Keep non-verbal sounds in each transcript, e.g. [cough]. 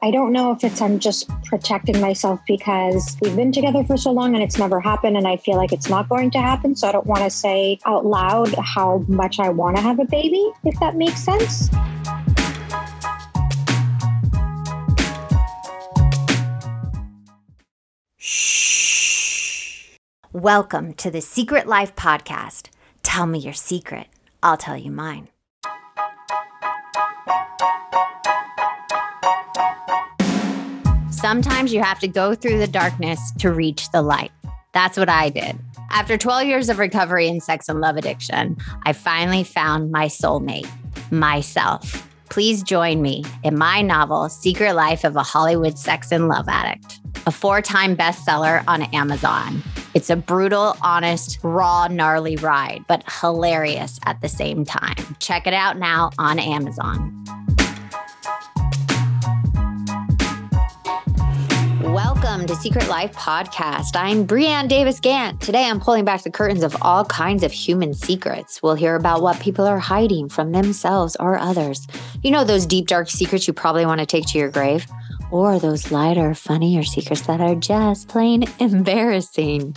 I don't know if it's I'm just protecting myself because we've been together for so long and it's never happened and I feel like it's not going to happen. So I don't want to say out loud how much I want to have a baby, if that makes sense. Shh. Welcome to the Secret Life Podcast. Tell me your secret, I'll tell you mine. Sometimes you have to go through the darkness to reach the light. That's what I did. After 12 years of recovery in sex and love addiction, I finally found my soulmate, myself. Please join me in my novel, Secret Life of a Hollywood Sex and Love Addict, a four time bestseller on Amazon. It's a brutal, honest, raw, gnarly ride, but hilarious at the same time. Check it out now on Amazon. Welcome to Secret Life Podcast. I'm Brianne Davis Gant. Today I'm pulling back the curtains of all kinds of human secrets. We'll hear about what people are hiding from themselves or others. You know, those deep, dark secrets you probably want to take to your grave, or those lighter, funnier secrets that are just plain [laughs] embarrassing.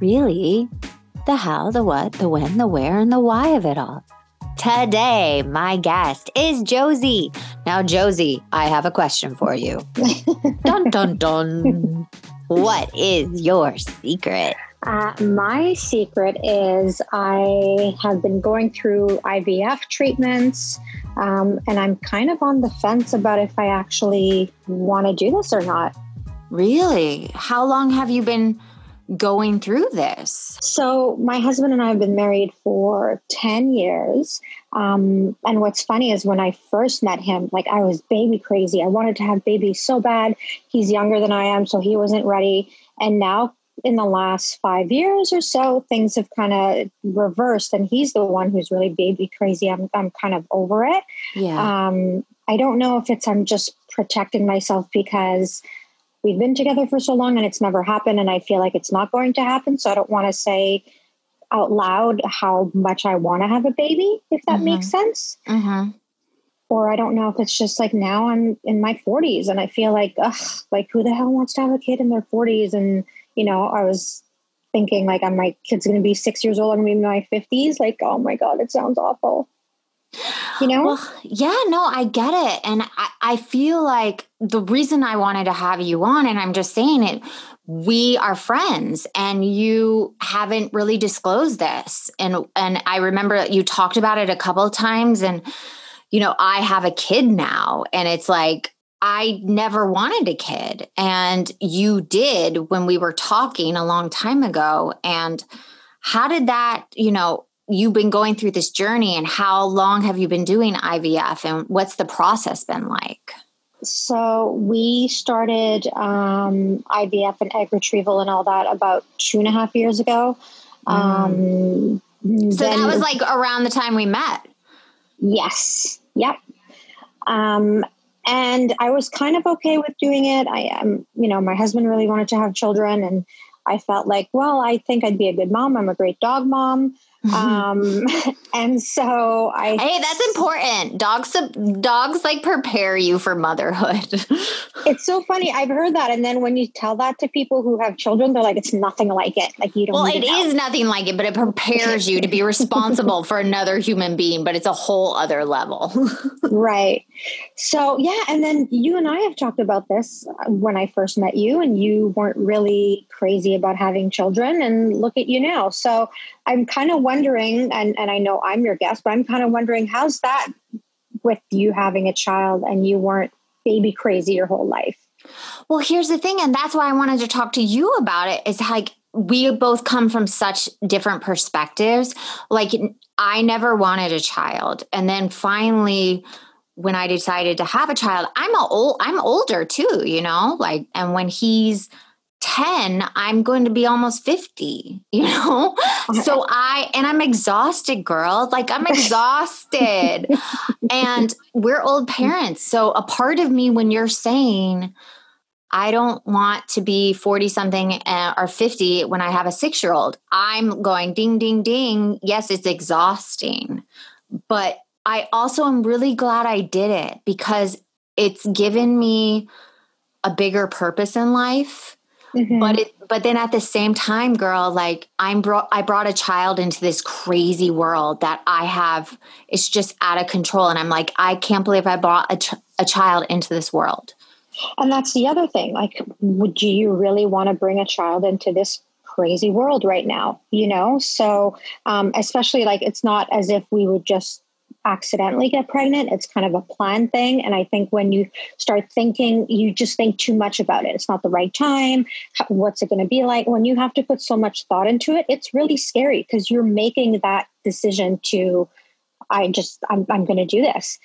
Really, the how, the what, the when, the where, and the why of it all. Today, my guest is Josie. Now, Josie, I have a question for you. [laughs] dun, dun, dun. What is your secret? Uh, my secret is I have been going through IVF treatments, um, and I'm kind of on the fence about if I actually want to do this or not. Really? How long have you been going through this? So, my husband and I have been married for 10 years. Um, and what's funny is when I first met him, like I was baby crazy. I wanted to have babies so bad. He's younger than I am, so he wasn't ready. And now, in the last five years or so, things have kind of reversed, and he's the one who's really baby crazy. I'm, I'm kind of over it. Yeah. Um, I don't know if it's I'm just protecting myself because we've been together for so long and it's never happened and i feel like it's not going to happen. So i don't want to say out loud how much i want to have a baby if that Mhm. makes sense. Mm-hmm. or i don't know if it's just like now i'm in my 40s and i feel like ugh, like who the hell wants to have a kid in their 40s and you know i was thinking like i'm my kid's going to be six years old i'm going to be in my 50s like oh my god it sounds awful you know Well, yeah, no, I get it. And I, I feel like the reason I wanted to have you on, and I'm just saying it, we are friends and you haven't really disclosed this. And and I remember you talked about it a couple of times. And, you know, I have a kid now, and it's like I never wanted a kid. And you did when we were talking a long time ago. And how did that, you know, you've been going through this journey and how long have you been doing IVF and what's the process been like? So we started um, IVF and egg retrieval and all that about two and a half years ago. Um, So that was like around the time we met. yes, yep. Um, and I was kind of okay with doing it. I am, you know, my husband really wanted to have children, and I felt like, well, I think I'd be a good mom. I'm a great dog mom. Um, [laughs] and so I hey, that's important. Dogs dogs like prepare you for motherhood. [laughs] It's so funny. I've heard that, and then when you tell that to people who have children, they're like, "It's nothing like it. Like you don't." well, it know." is nothing like it, but it prepares you to be responsible for another human being, but it's a whole other level. [laughs] right. So yeah, and then you and I have talked about this uh, when I first met you, and you weren't really crazy about having children, and look at you now. So I'm kind of wondering, and and I know I'm your guest, but I'm kind of wondering how's that with you having a child and you weren't baby crazy your whole life. Well, here's the thing, and that's why I wanted to talk to you about it. Is like we both come from such different perspectives. Like I never wanted a child, and then finally, when I decided to have a child, I'm a old, I'm older too, you know. Like, and when he's ten, I'm going to be almost fifty, you know. So I and I'm exhausted, girl. Like I'm [laughs] exhausted. and we're old parents. So a part of me when you're saying I don't want to be 40 something uh, or 50 when I have a 6-year-old. I'm going ding ding ding. Yes, it's exhausting. But I also am really glad I did it because it's given me a bigger purpose in life. Mm-hmm. But it but then at the same time, girl, like I'm brought I brought a child into this crazy world that I have it's just out of control and I'm like I can't believe I brought a, ch- a child into this world. And that's the other thing. Like would you really want to bring a child into this crazy world right now, you know? So, um, especially like it's not as if we would just accidentally get pregnant. It's kind of a plan thing. And I think when you start thinking, you just think too much about it. It's not the right time. What's it going to be like? When you have to put so much thought into it, it's really scary because you're making that decision to, I just, I'm, I'm going to do this.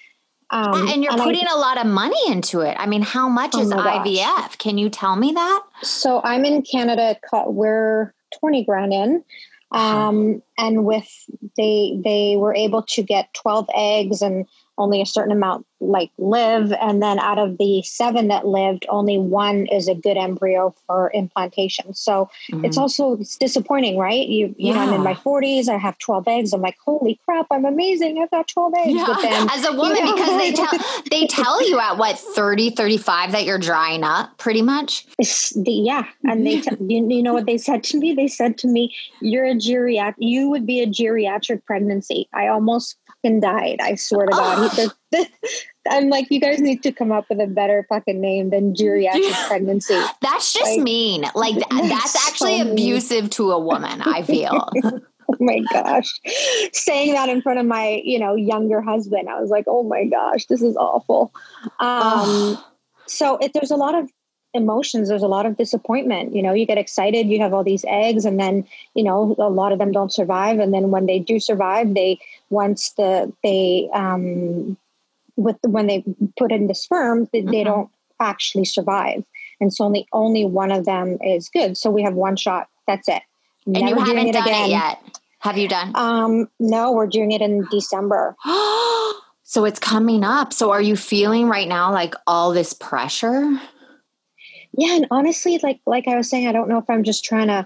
Um, and you're and putting I, a lot of money into it. I mean, how much oh is IVF? Gosh. Can you tell me that? So I'm in Canada. We're 20 grand in um, and with they they were able to get 12 eggs and only a certain amount like live and then out of the seven that lived only one is a good embryo for implantation. So mm-hmm. it's also it's disappointing right? You you yeah. know i'm in my 40s i have 12 eggs i'm like holy crap i'm amazing i've got 12 eggs. Yeah. but then as a woman you know, because they tell [laughs] they tell you at what 30 35 that you're drying up pretty much? The, yeah and they t- you, you know what they said to me? They said to me you're a geriatric you would be a geriatric pregnancy. I almost fucking died i swear to god. The, [laughs] I'm like, you guys need to come up with a better fucking name than geriatric [laughs] pregnancy. That's just like, mean. Like [laughs] that's actually so abusive to a woman. I feel. oh my gosh, saying that in front of my you know younger husband, I was like, oh my gosh, this is awful. Um, so it, there's a lot of emotions there's a lot of disappointment you know you get excited you have all these eggs and then you know a lot of them don't survive and then when they do survive they once the they um with when they put in the sperm, they, mm-hmm. they don't actually survive, and so only only one of them is good. So we have one shot. That's it. Never and you haven't it done again. it yet. Have you done? Um, no, we're doing it in December. [gasps] so it's coming up. So are you feeling right now like all this pressure? Yeah, and honestly, like like I was saying, I don't know if I'm just trying to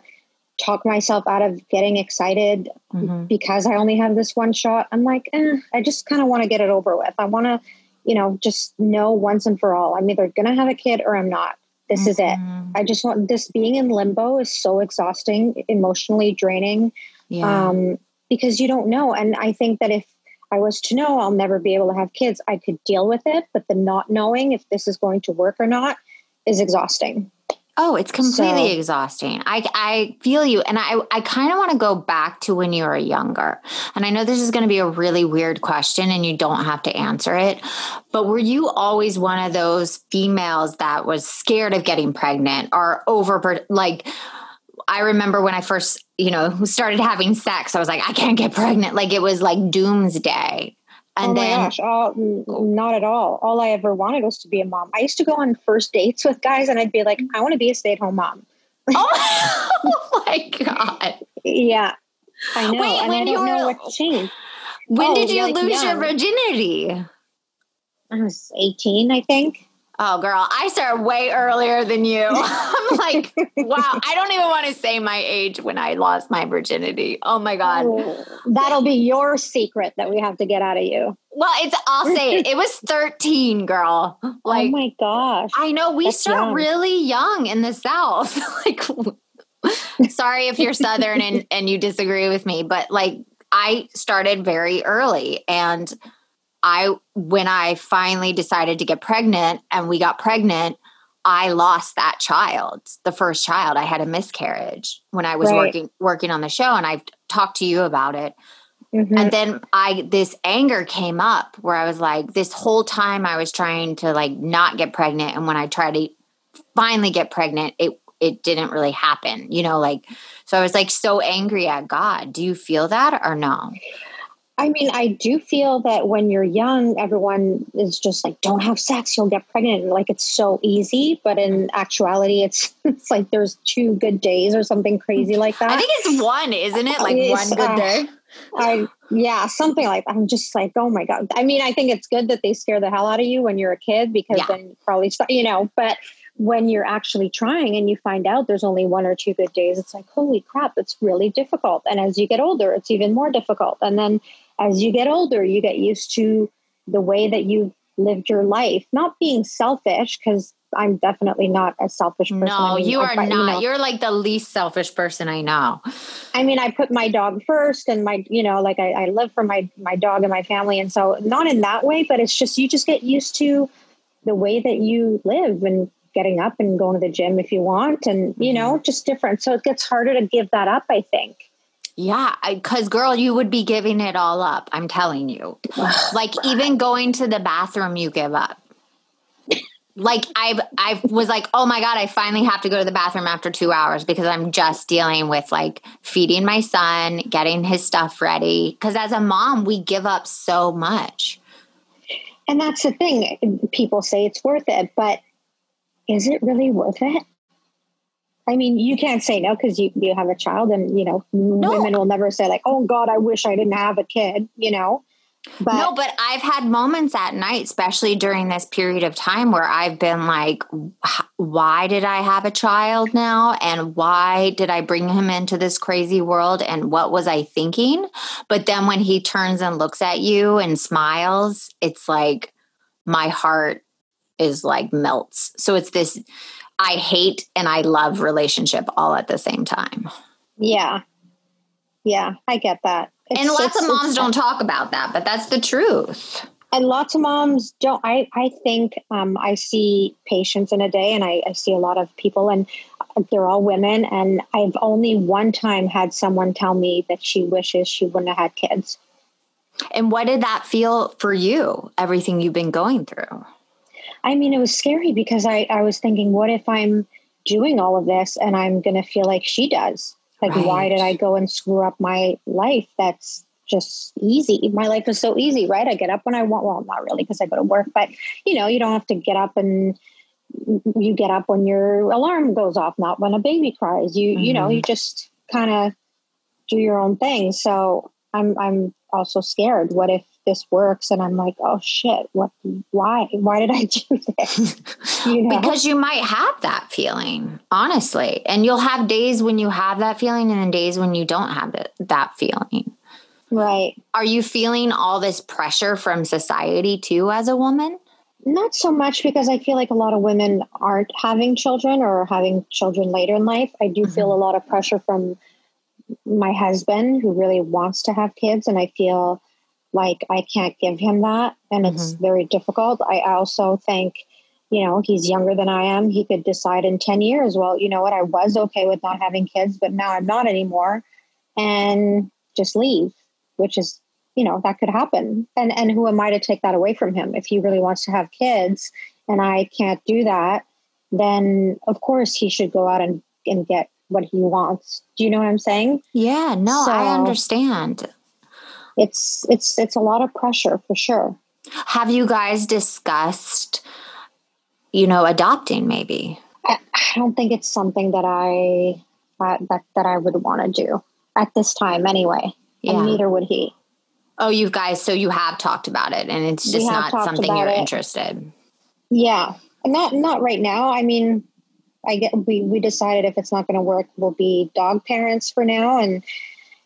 talk myself out of getting excited mm-hmm. because I only have this one shot. I'm like, eh, I just kind of want to get it over with. I want to, you know, just know once and for all. I'm either going to have a kid or I'm not. This mm-hmm. is it. Mm-hmm. I just want this being in limbo is so exhausting, emotionally draining, yeah. um, because you don't know. And I think that if I was to know I'll never be able to have kids, I could deal with it. But the not knowing if this is going to work or not is exhausting. Oh, it's completely so, exhausting. I I feel you and I I kind of want to go back to when you were younger. And I know this is going to be a really weird question and you don't have to answer it. But were you always one of those females that was scared of getting pregnant or over like I remember when I first, you know, started having sex, I was like I can't get pregnant. Like it was like doomsday. And oh my then, gosh, all, not at all. All I ever wanted was to be a mom. I used to go on first dates with guys and I'd be like, I want to be a stay at home mom. oh, oh, [laughs] [laughs] my God. Yeah. I know. Wait, and I don't know what changed. When oh, did you like lose your virginity? I was 18, I think. Oh, girl, I started way earlier than you. [laughs] I'm like, wow, I don't even want to say my age when I lost my virginity. Oh my God. Oh, that'll be your secret that we have to get out of you. Well, it's, I'll say it. It was 13, girl. [laughs] Oh like, oh my gosh. I know we That's start young. really young in the South. [laughs] like, sorry if you're Southern and, and you disagree with me, but like, I started very early and I when I finally decided to get pregnant and we got pregnant, I lost that child, the first child. I had a miscarriage when I was right. working working on the show and I've talked to you about it. Mm-hmm. And then I this anger came up where I was like this whole time I was trying to like not get pregnant and when I tried to finally get pregnant it it didn't really happen. You know like so I was like so angry at God. Do you feel that or no? I mean, I do feel that when you're young, everyone is just like, "Don't have sex, you'll get pregnant." Like it's so easy, but in actuality, it's [laughs] it's like there's two good days or something crazy like that. I think it's one, isn't it? Like it's, one good uh, day. I yeah, something like that. I'm just like, oh my god. I mean, I think it's good that they scare the hell out of you when you're a kid because yeah. then you probably start, you know. But when you're actually trying and you find out there's only one or two good days, it's like, holy crap, it's really difficult. And as you get older, it's even more difficult. And then as you get older, you get used to the way that you've lived your life, not being selfish, because I'm definitely not a selfish person. No, I mean, you are not. know, You're like the least selfish person I know. I mean, I put my dog first, and my, you know, like I, I live for my my dog and my family, and so not in that way, but it's just you just get used to the way that you live and getting up and going to the gym if you want, and you mm-hmm. know, just different. So it gets harder to give that up. I think. Yeah, because girl, you would be giving it all up. I'm telling you. [sighs] like even going to the bathroom, you give up. Like I, I was like, oh my god, I finally have to go to the bathroom after two hours because I'm just dealing with like feeding my son, getting his stuff ready. Because as a mom, we give up so much. And that's the thing. People say it's worth it, but is it really worth it? I mean, you can't say no because you, you have a child, and you know, women will never say like, "Oh God, I wish I didn't have a kid." You know, but no, but I've had moments at night, especially during this period of time, where I've been like, why did I have a child now? And why did I bring him into this crazy world? And what was I thinking? But then when he turns and looks at you and smiles, it's like my heart is like melts. So it's this I hate and I love relationship all at the same time. yeah, yeah, I get that. and lots of moms don't talk about that, but that's the truth. and lots of moms don't i i think um, i see patients in a day and I, I see a lot of people and they're all women and i've only one time had someone tell me that she wishes she wouldn't have had kids And what did that feel for you? Everything you've been going through. I mean it was scary because i i was thinking what if i'm doing all of this and i'm going to feel like she does? Like why did i go and screw up my life that's just easy? My life is so easy right? I get up when i want. Well not really because i go to work but you know you don't have to get up and you get up when your alarm goes off not when a baby cries. You you know you mm-hmm. just kind of do your own thing. So i'm i'm also scared. What if this works and i'm like oh shit what why why did i [laughs] do this [laughs] you know Because you might have that feeling, honestly. And you'll have days when you have that feeling and then days when you don't have it, that feeling. right Are you feeling all this pressure from society too as a woman? Not so much because I feel like a lot of women aren't having children or having children later in life. I do mm-hmm. feel a lot of pressure from my husband who really wants to have kids, and I feel like I can't give him that, and it's mm-hmm. very difficult. I also think, you know, he's younger than I am. He could decide in 10 years, well, you know what, I was okay with not having kids, but now I'm not anymore, and just leave, which is you know that could happen. And and who am i to take that away from him? If he really wants to have kids and i can't do that then of course he should go out and and get what he wants. Do you know what i'm saying? Yeah, no, I understand. It's it's it's a lot of pressure for sure Have you guys discussed, you know, adopting maybe? i, I don't think it's something that i uh, that that i would want to do at this time anyway Yeah. and neither would he Oh, you guys, so you have talked about it and it's just not something you're it. interested. Yeah, not not right now. I mean, I get we we decided if it's not going to work, we'll be dog parents for now. And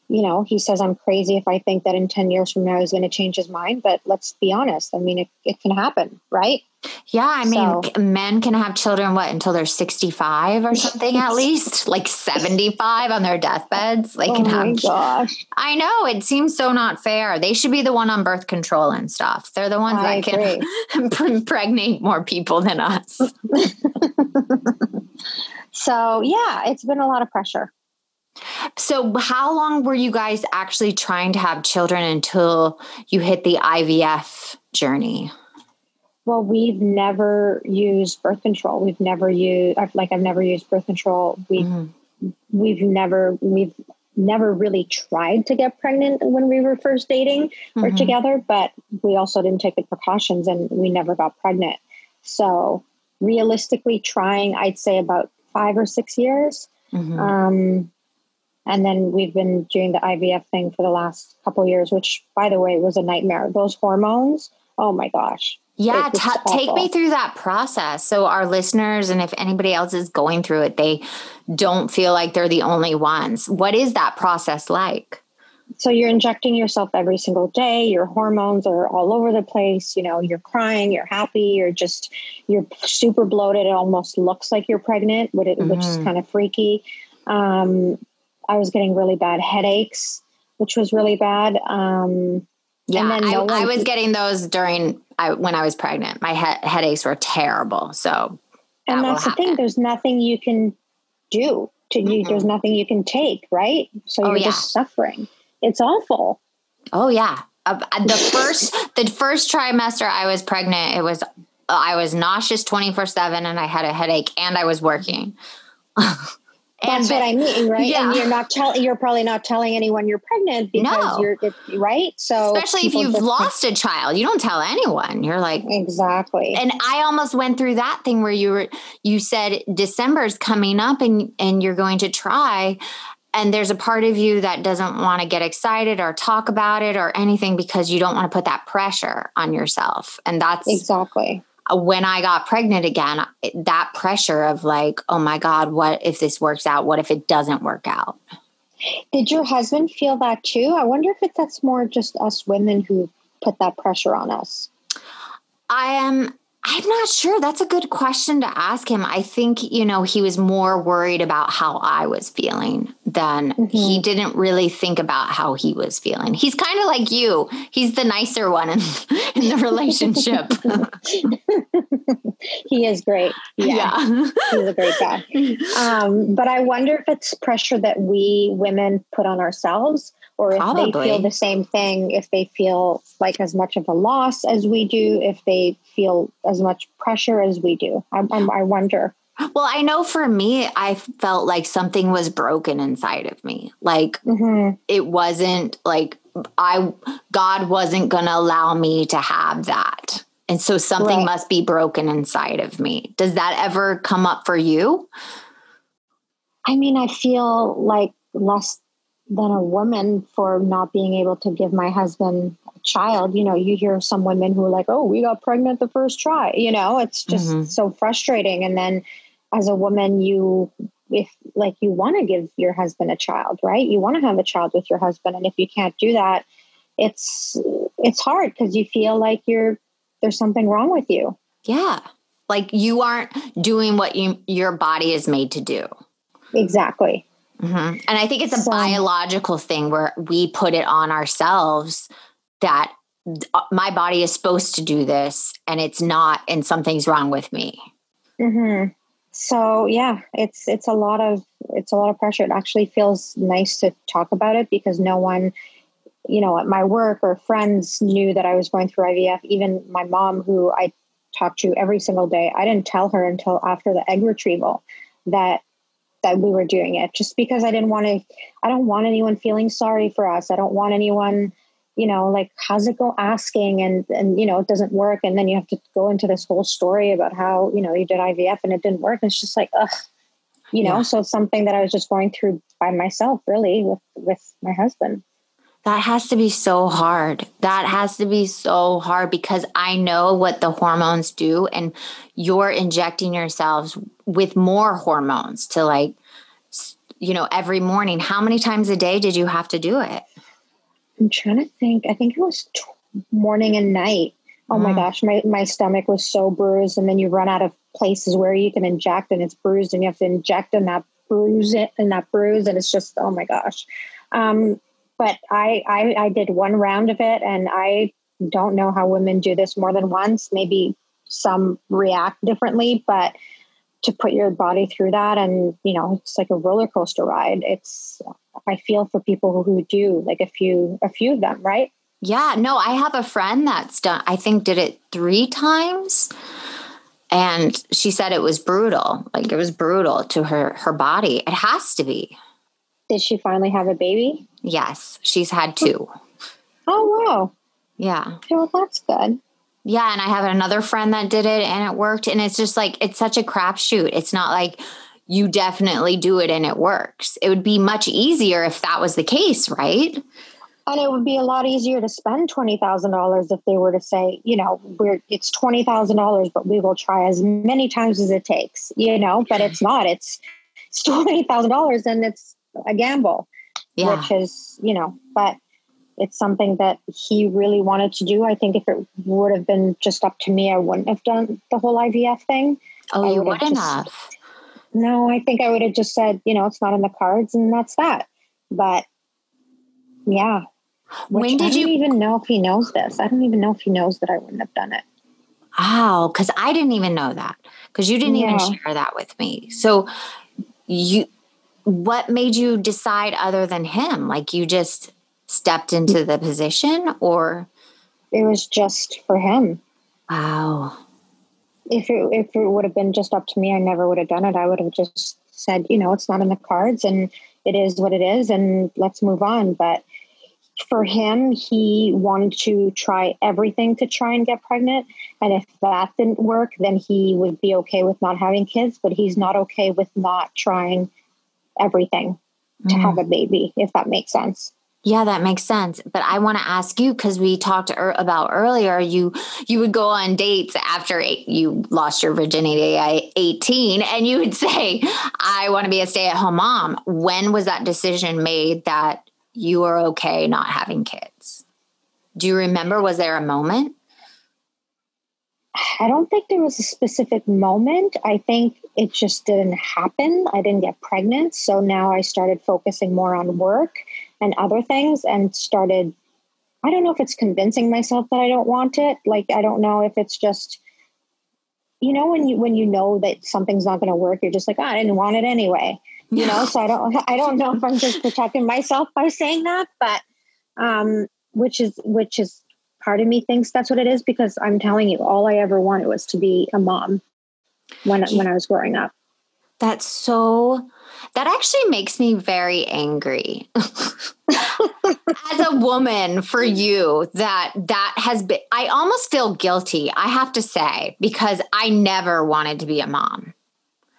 you know, he says I'm crazy if I think that in ten years from now he's going to change his mind. But let's be honest. I mean, it, it can happen, right? Yeah, I mean, So- men can have children what until they're 65 or something at [laughs] least, like 75 on their deathbeds. They oh can my have gosh, I know it seems so not fair. They should be the one on birth control and stuff. They're the ones I that can impregnate [laughs] more people than us. [laughs] So yeah, it's been a lot of pressure. So, how long were you guys actually trying to have children until you hit the IVF journey? Well, we've never used birth control. We've never used like I've never used birth control. We Mhm. we've never we've never really tried to get pregnant when we were first dating or Mhm. together, but we also didn't take the precautions and we never got pregnant. So realistically trying, I'd say about five or six years. Mhm. Um, and then we've been doing the IVF thing for the last couple of years, which by the way was a nightmare. Those hormones, oh my gosh. Yeah, t- take me through that process. So, our listeners, and if anybody else is going through it, they don't feel like they're the only ones. What is that process like? so you're injecting yourself every single day your hormones are all over the place you know you're crying you're happy you're just you're super bloated it almost looks like you're pregnant which, mm-hmm. is kind of freaky um, i was getting really bad headaches which was really bad um, yeah no I, I, was getting those during I, when i was pregnant my he- headaches were terrible so that and that's the thing there's nothing you can do to you there's nothing you can take right so oh, you're yeah. just suffering it's awful. Oh yeah. Uh, the first the first trimester I was pregnant, it was I was nauseous 24/7 and I had a headache and I was working. [laughs] That's what I mean, right? Yeah. And you're not telling you're probably not telling anyone you're pregnant because no. you're right. So especially if you've lost a child, you don't tell anyone. You're like Exactly. And I almost went through that thing where you were you said December's coming up and and you're going to try and there's a part of you that doesn't want to get excited or talk about it or anything because you don't want to put that pressure on yourself and that's exactly when i got pregnant again that pressure of like oh my god what if this works out? What if it doesn't work out? Did your husband feel that too? I wonder if that's more just us women who put that pressure on us. I am I'm not sure. That's a good question to ask him. I think, you know, he was more worried about how I was feeling than mm-hmm. he didn't really think about how he was feeling. He's kind of like you. He's the nicer one in, in the relationship. [laughs] he is great. Yeah. yeah. He's a great guy. [laughs] Um, but I wonder if it's pressure that we women put on ourselves or if Probably. they feel the same thing, if they feel like as much of a loss as we do, if they feel as much pressure as we do. I, I wonder. Well, I know for me, I felt like something was broken inside of me. Like mm-hmm. it wasn't like I, God wasn't going to allow me to have that. And so something right. must be broken inside of me. Does that ever come up for you? I mean, I feel like less than a woman for not being able to give my husband a child. You know, you hear some women who are like, oh, we got pregnant the first try. You know, it's just mm-hmm. so frustrating. And then as a woman, you, if like you want to give your husband a child, right? You want to have a child with your husband. And if you can't do that, it's, it's hard because you feel like you're, there's something wrong with you. Yeah. Like you aren't doing what you, your body is made to do. Exactly. Mm-hmm. And I think it's a so, biological thing where we put it on ourselves that uh, my body is supposed to do this and it's not, and something's wrong with me. Mm-hmm. So yeah, it's it's a lot of it's a lot of pressure. It actually feels nice to talk about it because no one, you know, at my work or friends knew that I was going through IVF. Even my mom, who I talk to every single day, I didn't tell her until after the egg retrieval that that we were doing it just because I didn't want to I don't want anyone feeling sorry for us. I don't want anyone, you know, like how's it go asking and and you know, it doesn't work and then you have to go into this whole story about how, you know, you did IVF and it didn't work. And it's just like, ugh. You know, yeah. so it's something that I was just going through by myself really with with my husband. That has to be so hard. That has to be so hard because I know what the hormones do, and you're injecting yourselves with more hormones to like, you know, every morning. How many times a day did you have to do it? I'm trying to think. I think it was t- morning and night. Oh mm. my gosh, my, my stomach was so bruised. And then you run out of places where you can inject and it's bruised and you have to inject and that bruise it and that bruise. And it's just, oh my gosh. Um, but I, I I did one round of it, and I don't know how women do this more than once. Maybe some react differently, but to put your body through that and you know it's like a roller coaster ride. It's i feel for people who do like a few a few of them right? Yeah no i have a friend that's done i think did it three times and she said it was brutal like it was brutal to her her body. It has to be did she finally have a baby Yes, she's had two. Oh, wow. Yeah. Well, that's good. Yeah. And I have another friend that did it and it worked. And it's just like, it's such a crapshoot. It's not like you definitely do it and it works. It would be much easier if that was the case, right? And it would be a lot easier to spend twenty thousand dollars if they were to say, you know, we're it's twenty thousand dollars, but we will try as many times as it takes, you know. But it's not. It's it's twenty thousand dollars, and it's a gamble Yeah. which is, you know, but it's something that he really wanted to do. I think if it would have been just up to me, I wouldn't have done the whole IVF thing. oh, I you would wouldn't just- have. No, I think I would have just said, you know, it's not in the cards and that's that. But yeah. When did I you- even know if he knows this? I don't even know if he knows that I wouldn't have done it. Wow, because I didn't even know that. Because you didn't even share that with me. So you what made you decide other than him? Like you just stepped into the position or It was just for him. wow. If it if it would have been just up to me, I never would have done it. I would have just said, you know, it's not in the cards and it is what it is and let's move on. But for him, he wanted to try everything to try and get pregnant. And if that didn't work, then he would be okay with not having kids, but he's not okay with not trying everything to Mm. have a baby, if that makes sense. Yeah, that makes sense. But I want to ask you because we talked er- about earlier. You you would go on dates after eight, you lost your virginity at eighteen, and you would [laughs] say, "I want to be a stay at home mom." When was that decision made that you were okay not having kids? Do you remember? Was there a moment? I don't think there was a specific moment. I think it just didn't happen. I didn't get pregnant. So now I started focusing more on work and other things and started I don't know if it's convincing myself that I don't want it. Like I don't know if it's just you know when you when you know that something's not going to work, you're just like, oh, I didn't want it anyway. You know, so I don't [laughs] I don't know if I'm just protecting myself by saying that, but um which is which is part of me thinks that's what it is because I'm telling you, all I ever wanted was to be a mom when when I was growing up. That's so. That actually makes me very angry. [laughs] As a woman, for mm. you, that that has been. I almost feel guilty. I have to say because I never wanted to be a mom.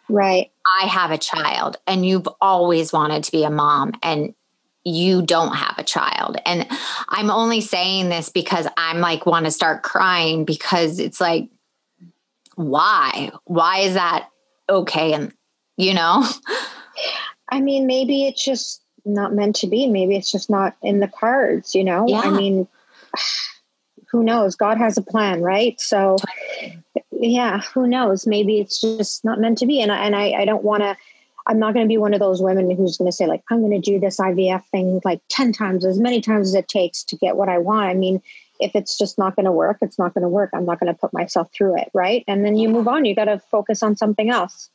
Right. I have a child, and you've always wanted to be a mom, and you don't have a child. And I'm only saying this because I'm like want to start crying because it's like, why? Why is that okay? And you know. I mean, maybe it's just not meant to be. Maybe it's just not in the cards, you know? Yeah. I mean, [sighs] who knows? God has a plan, right? So, yeah, who knows? Maybe it's just not meant to be. And I, and I, I don't want to, I'm not going to be one of those women who's going to say, like, I'm going to do this IVF thing like 10 times, as many times as it takes to get what I want. I mean, if it's just not going to work, it's not going to work. I'm not going to put myself through it, right? And then you move on. You got to focus on something else.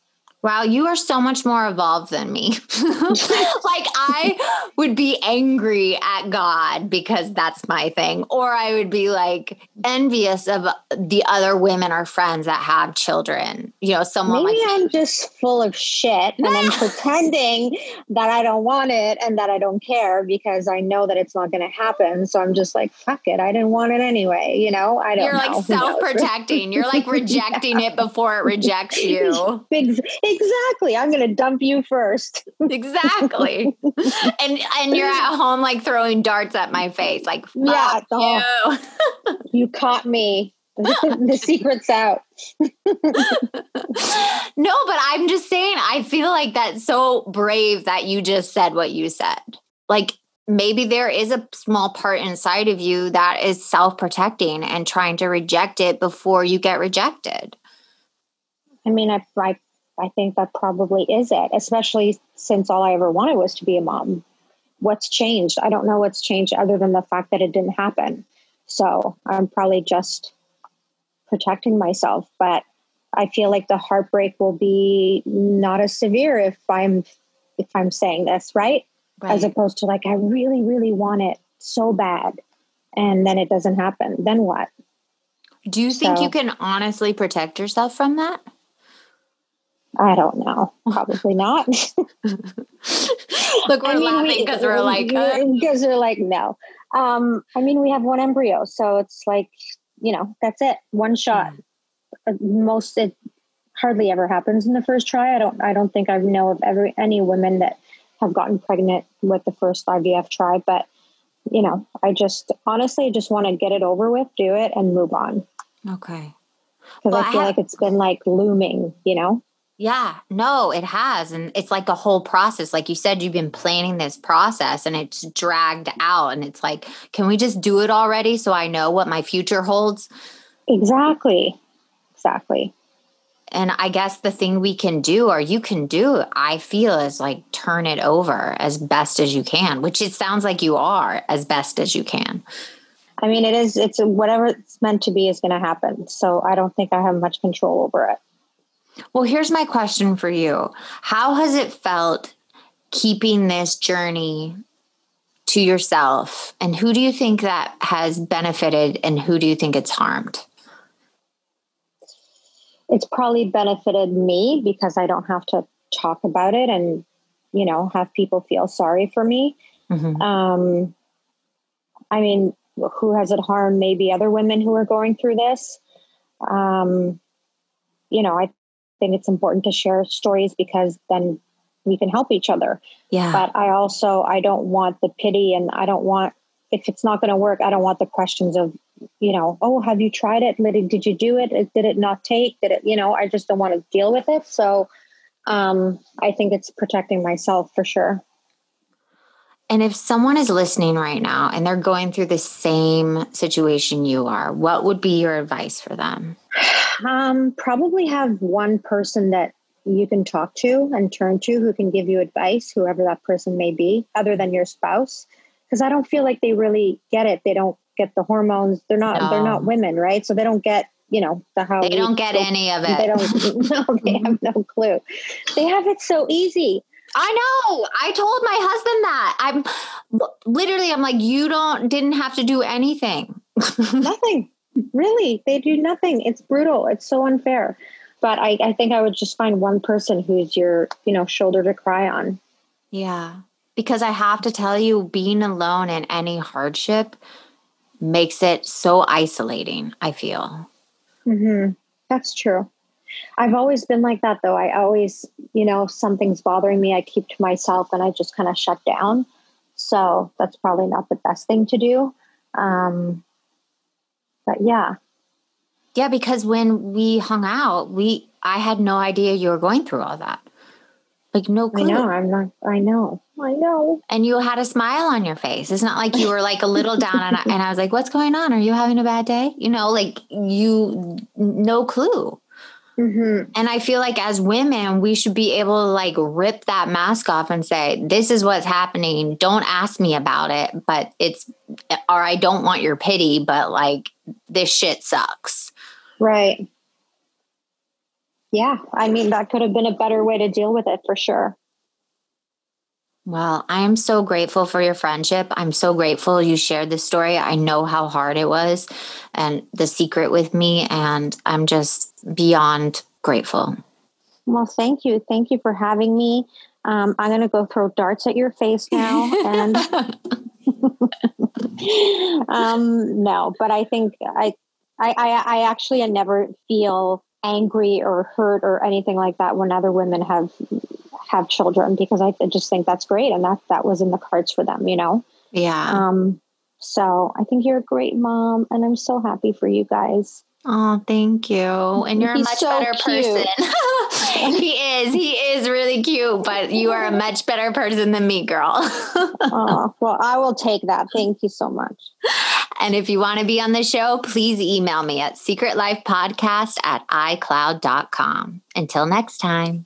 Wow, you are so much more evolved than me. [laughs] like I would be angry at God because that's my thing or I would be like envious of the other women or friends that have children. You know, someone Maybe like I'm just full of shit and I'm [laughs] pretending that I don't want it and that I don't care because I know that it's not going to happen. So I'm just like, fuck it. I didn't want it anyway. You know, I don't you're know. like self-protecting. You're like [laughs] rejecting it before it rejects you. Ex- Exactly. I'm going to dump you first. Exactly. [laughs] and and you're at home like throwing darts at my face like Yeah, you. [laughs] You caught me. [laughs] the secret's out. No, but I'm just saying, I feel like that's so brave that you just said what you said. Like maybe there is a small part inside of you that is self protecting and trying to reject it before you get rejected. I mean, I, I, I think that probably is it, especially since all I ever wanted was to be a mom. What's changed? I don't know what's changed other than the fact that it didn't happen. So I'm probably just protecting myself. But I feel like the heartbreak will be not as severe if I'm if I'm saying this, right? As opposed to like I really, really want it so bad and then it doesn't happen. Then what? Do you think So- you can honestly protect yourself from that? I don't know. Probably not. [laughs] Look, we're I mean, laughing because we're like, uh, because [laughs] they're like, no. Um, I mean, we have one embryo, so it's like, you know, that's it, one shot. Uh, Most it hardly ever happens in the first try. I don't. I don't think I know of every any women that have gotten pregnant with the first IVF try. But you know, I just honestly I just want to get it over with, do it, and move on okay. because Well, I I feel have- like it's been like looming. You know. Yeah, no, it has. And it's like a whole process. Like you said, you've been planning this process and it's dragged out. And it's like, can we just do it already so I know what my future holds? Exactly. Exactly. And I guess the thing we can do, or you can do, I feel, is like turn it over as best as you can, which it sounds like you are as best as you can. I mean, it is, it's whatever it's meant to be is going to happen. So I don't think I have much control over it. Well, here's my question for you How has it felt keeping this journey to yourself? And who do you think that has benefited and who do you think it's harmed? It's probably benefited me because I don't have to talk about it and, you know, have people feel sorry for me. Mm-hmm. Um, I mean, who has it harmed? Maybe other women who are going through this. Um, you know, I think it's important to share stories because then we can help each other. Yeah. But I also I don't want the pity and I don't want if it's not going to work, I don't want the questions of, you know, oh, have you tried it? Did you do it? Did it not take? Did it, you know, I just don't want to deal with it. So um, I think it's protecting myself for sure. And if someone is listening right now and they're going through the same situation you are, what would be your advice for them? Um, probably have one person that you can talk to and turn to who can give you advice, whoever that person may be, other than your spouse. Because I don't feel like they really get it. They don't get the hormones. They're not. No. They're not women, right? So they don't get you know the how they don't get any of [laughs] it. They don't. [laughs] no, they have no clue. They have it so easy. I know. I told my husband that. I'm literally. I'm like, you don't didn't have to do anything. [laughs] Nothing. Really, they do nothing. It's brutal. It's so unfair. But I, I think I would just find one person who's your, you know, shoulder to cry on. Yeah. Because I have to tell you, being alone in any hardship makes it so isolating, I feel. Mm-hmm. That's true. I've always been like that though. I always, you know, something's bothering me, I keep to myself and I just kind of shut down. So that's probably not the best thing to do. Um, but yeah. Yeah, because when we hung out, we I had no idea you were going through all that. Like no clue. I know. I'm not. I know. I know. And you had a smile on your face. It's not like you were like a little down, and I, and I was like, "What's going on? Are you having a bad day?" You know, like you, no clue. Mm-hmm. And I feel like as women, we should be able to like rip that mask off and say, This is what's happening. Don't ask me about it, but it's, or I don't want your pity, but like this shit sucks. Right. Yeah. I mean, that could have been a better way to deal with it for sure. Well, I am so grateful for your friendship. I'm so grateful you shared this story. I know how hard it was and the secret with me, and I'm just beyond grateful. Well, thank you. Thank you for having me. Um, I'm going to go throw darts at your face now. And [laughs] um, no, but I think I, I, I, I actually never feel angry or hurt or anything like that when other women have have children because I just think that's great and that that was in the cards for them, you know. Yeah. Um so I think you're a great mom and I'm so happy for you guys. Oh, thank you. And you're He's a much so better cute. person. [laughs] he is. He is really cute, but you are a much better person than me, girl. [laughs] oh, well, I will take that. Thank you so much. And if you want to be on the show, please email me at secretlifepodcast at icloud.com. Until next time.